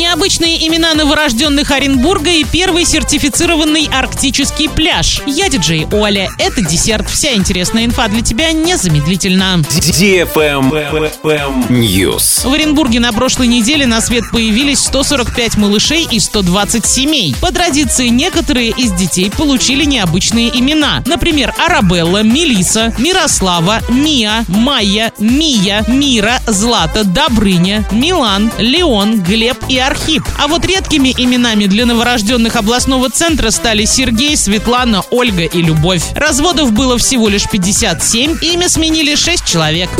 Необычные имена новорожденных Оренбурга и первый сертифицированный арктический пляж. Я диджей Оля. Это десерт. Вся интересная инфа для тебя незамедлительно. News. В Оренбурге на прошлой неделе на свет появились 145 малышей и 120 семей. По традиции, некоторые из детей получили необычные имена. Например, Арабелла, Мелиса, Мирослава, Мия, Майя, Мия, Мира, Злата, Добрыня, Милан, Леон, Глеб и Архип. А вот редкими именами для новорожденных областного центра стали Сергей, Светлана, Ольга и Любовь. Разводов было всего лишь 57, имя сменили 6 человек.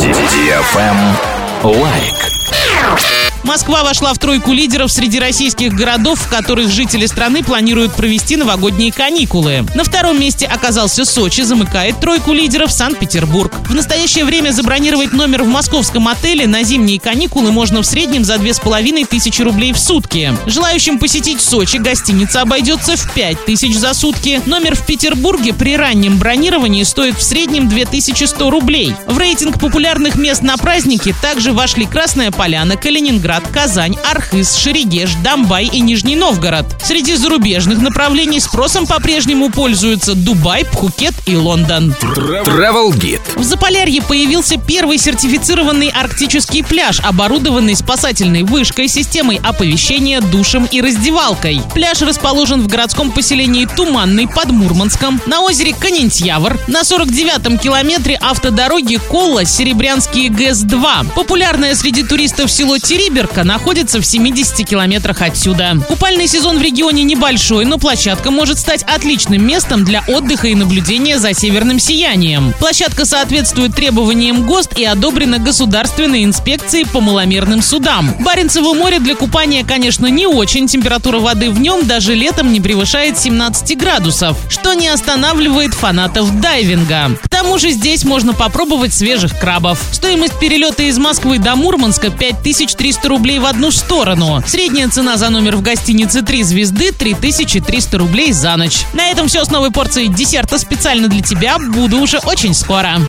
Лайк. Москва вошла в тройку лидеров среди российских городов, в которых жители страны планируют провести новогодние каникулы. На втором месте оказался Сочи, замыкает тройку лидеров Санкт-Петербург. В настоящее время забронировать номер в московском отеле на зимние каникулы можно в среднем за 2500 рублей в сутки. Желающим посетить Сочи гостиница обойдется в 5000 за сутки. Номер в Петербурге при раннем бронировании стоит в среднем 2100 рублей. В рейтинг популярных мест на праздники также вошли Красная Поляна, Калининград, Казань, Архыз, Шерегеш, Домбай и Нижний Новгород. Среди зарубежных направлений спросом по-прежнему пользуются Дубай, Пхукет и Лондон. Travel Guide. В Заполярье появился первый сертифицированный арктический пляж, оборудованный спасательной вышкой, системой оповещения, душем и раздевалкой. Пляж расположен в городском поселении Туманный под Мурманском, на озере Канентьявр, на 49-м километре автодороги Колла Серебрянский ГЭС-2. Популярное среди туристов село Териберка находится в 70 километрах отсюда. Купальный сезон в регионе небольшой, но площадка может стать отличным местом для отдыха и наблюдения за северным сиянием. Площадка соответствует требованиям ГОСТ и одобрена Государственной инспекцией по маломерным судам. Баренцево море для купания, конечно, не очень. Температура воды в нем даже летом не превышает 17 градусов, что не останавливает фанатов дайвинга. К тому же здесь можно попробовать свежих крабов. Стоимость перелета из Москвы до Мурманска 5300 рублей в одну сторону. Средняя цена за номер в гостинице 3 звезды 3300 рублей за ночь. На этом все с новой порцией десерта специально для тебя. Буду уже очень скоро.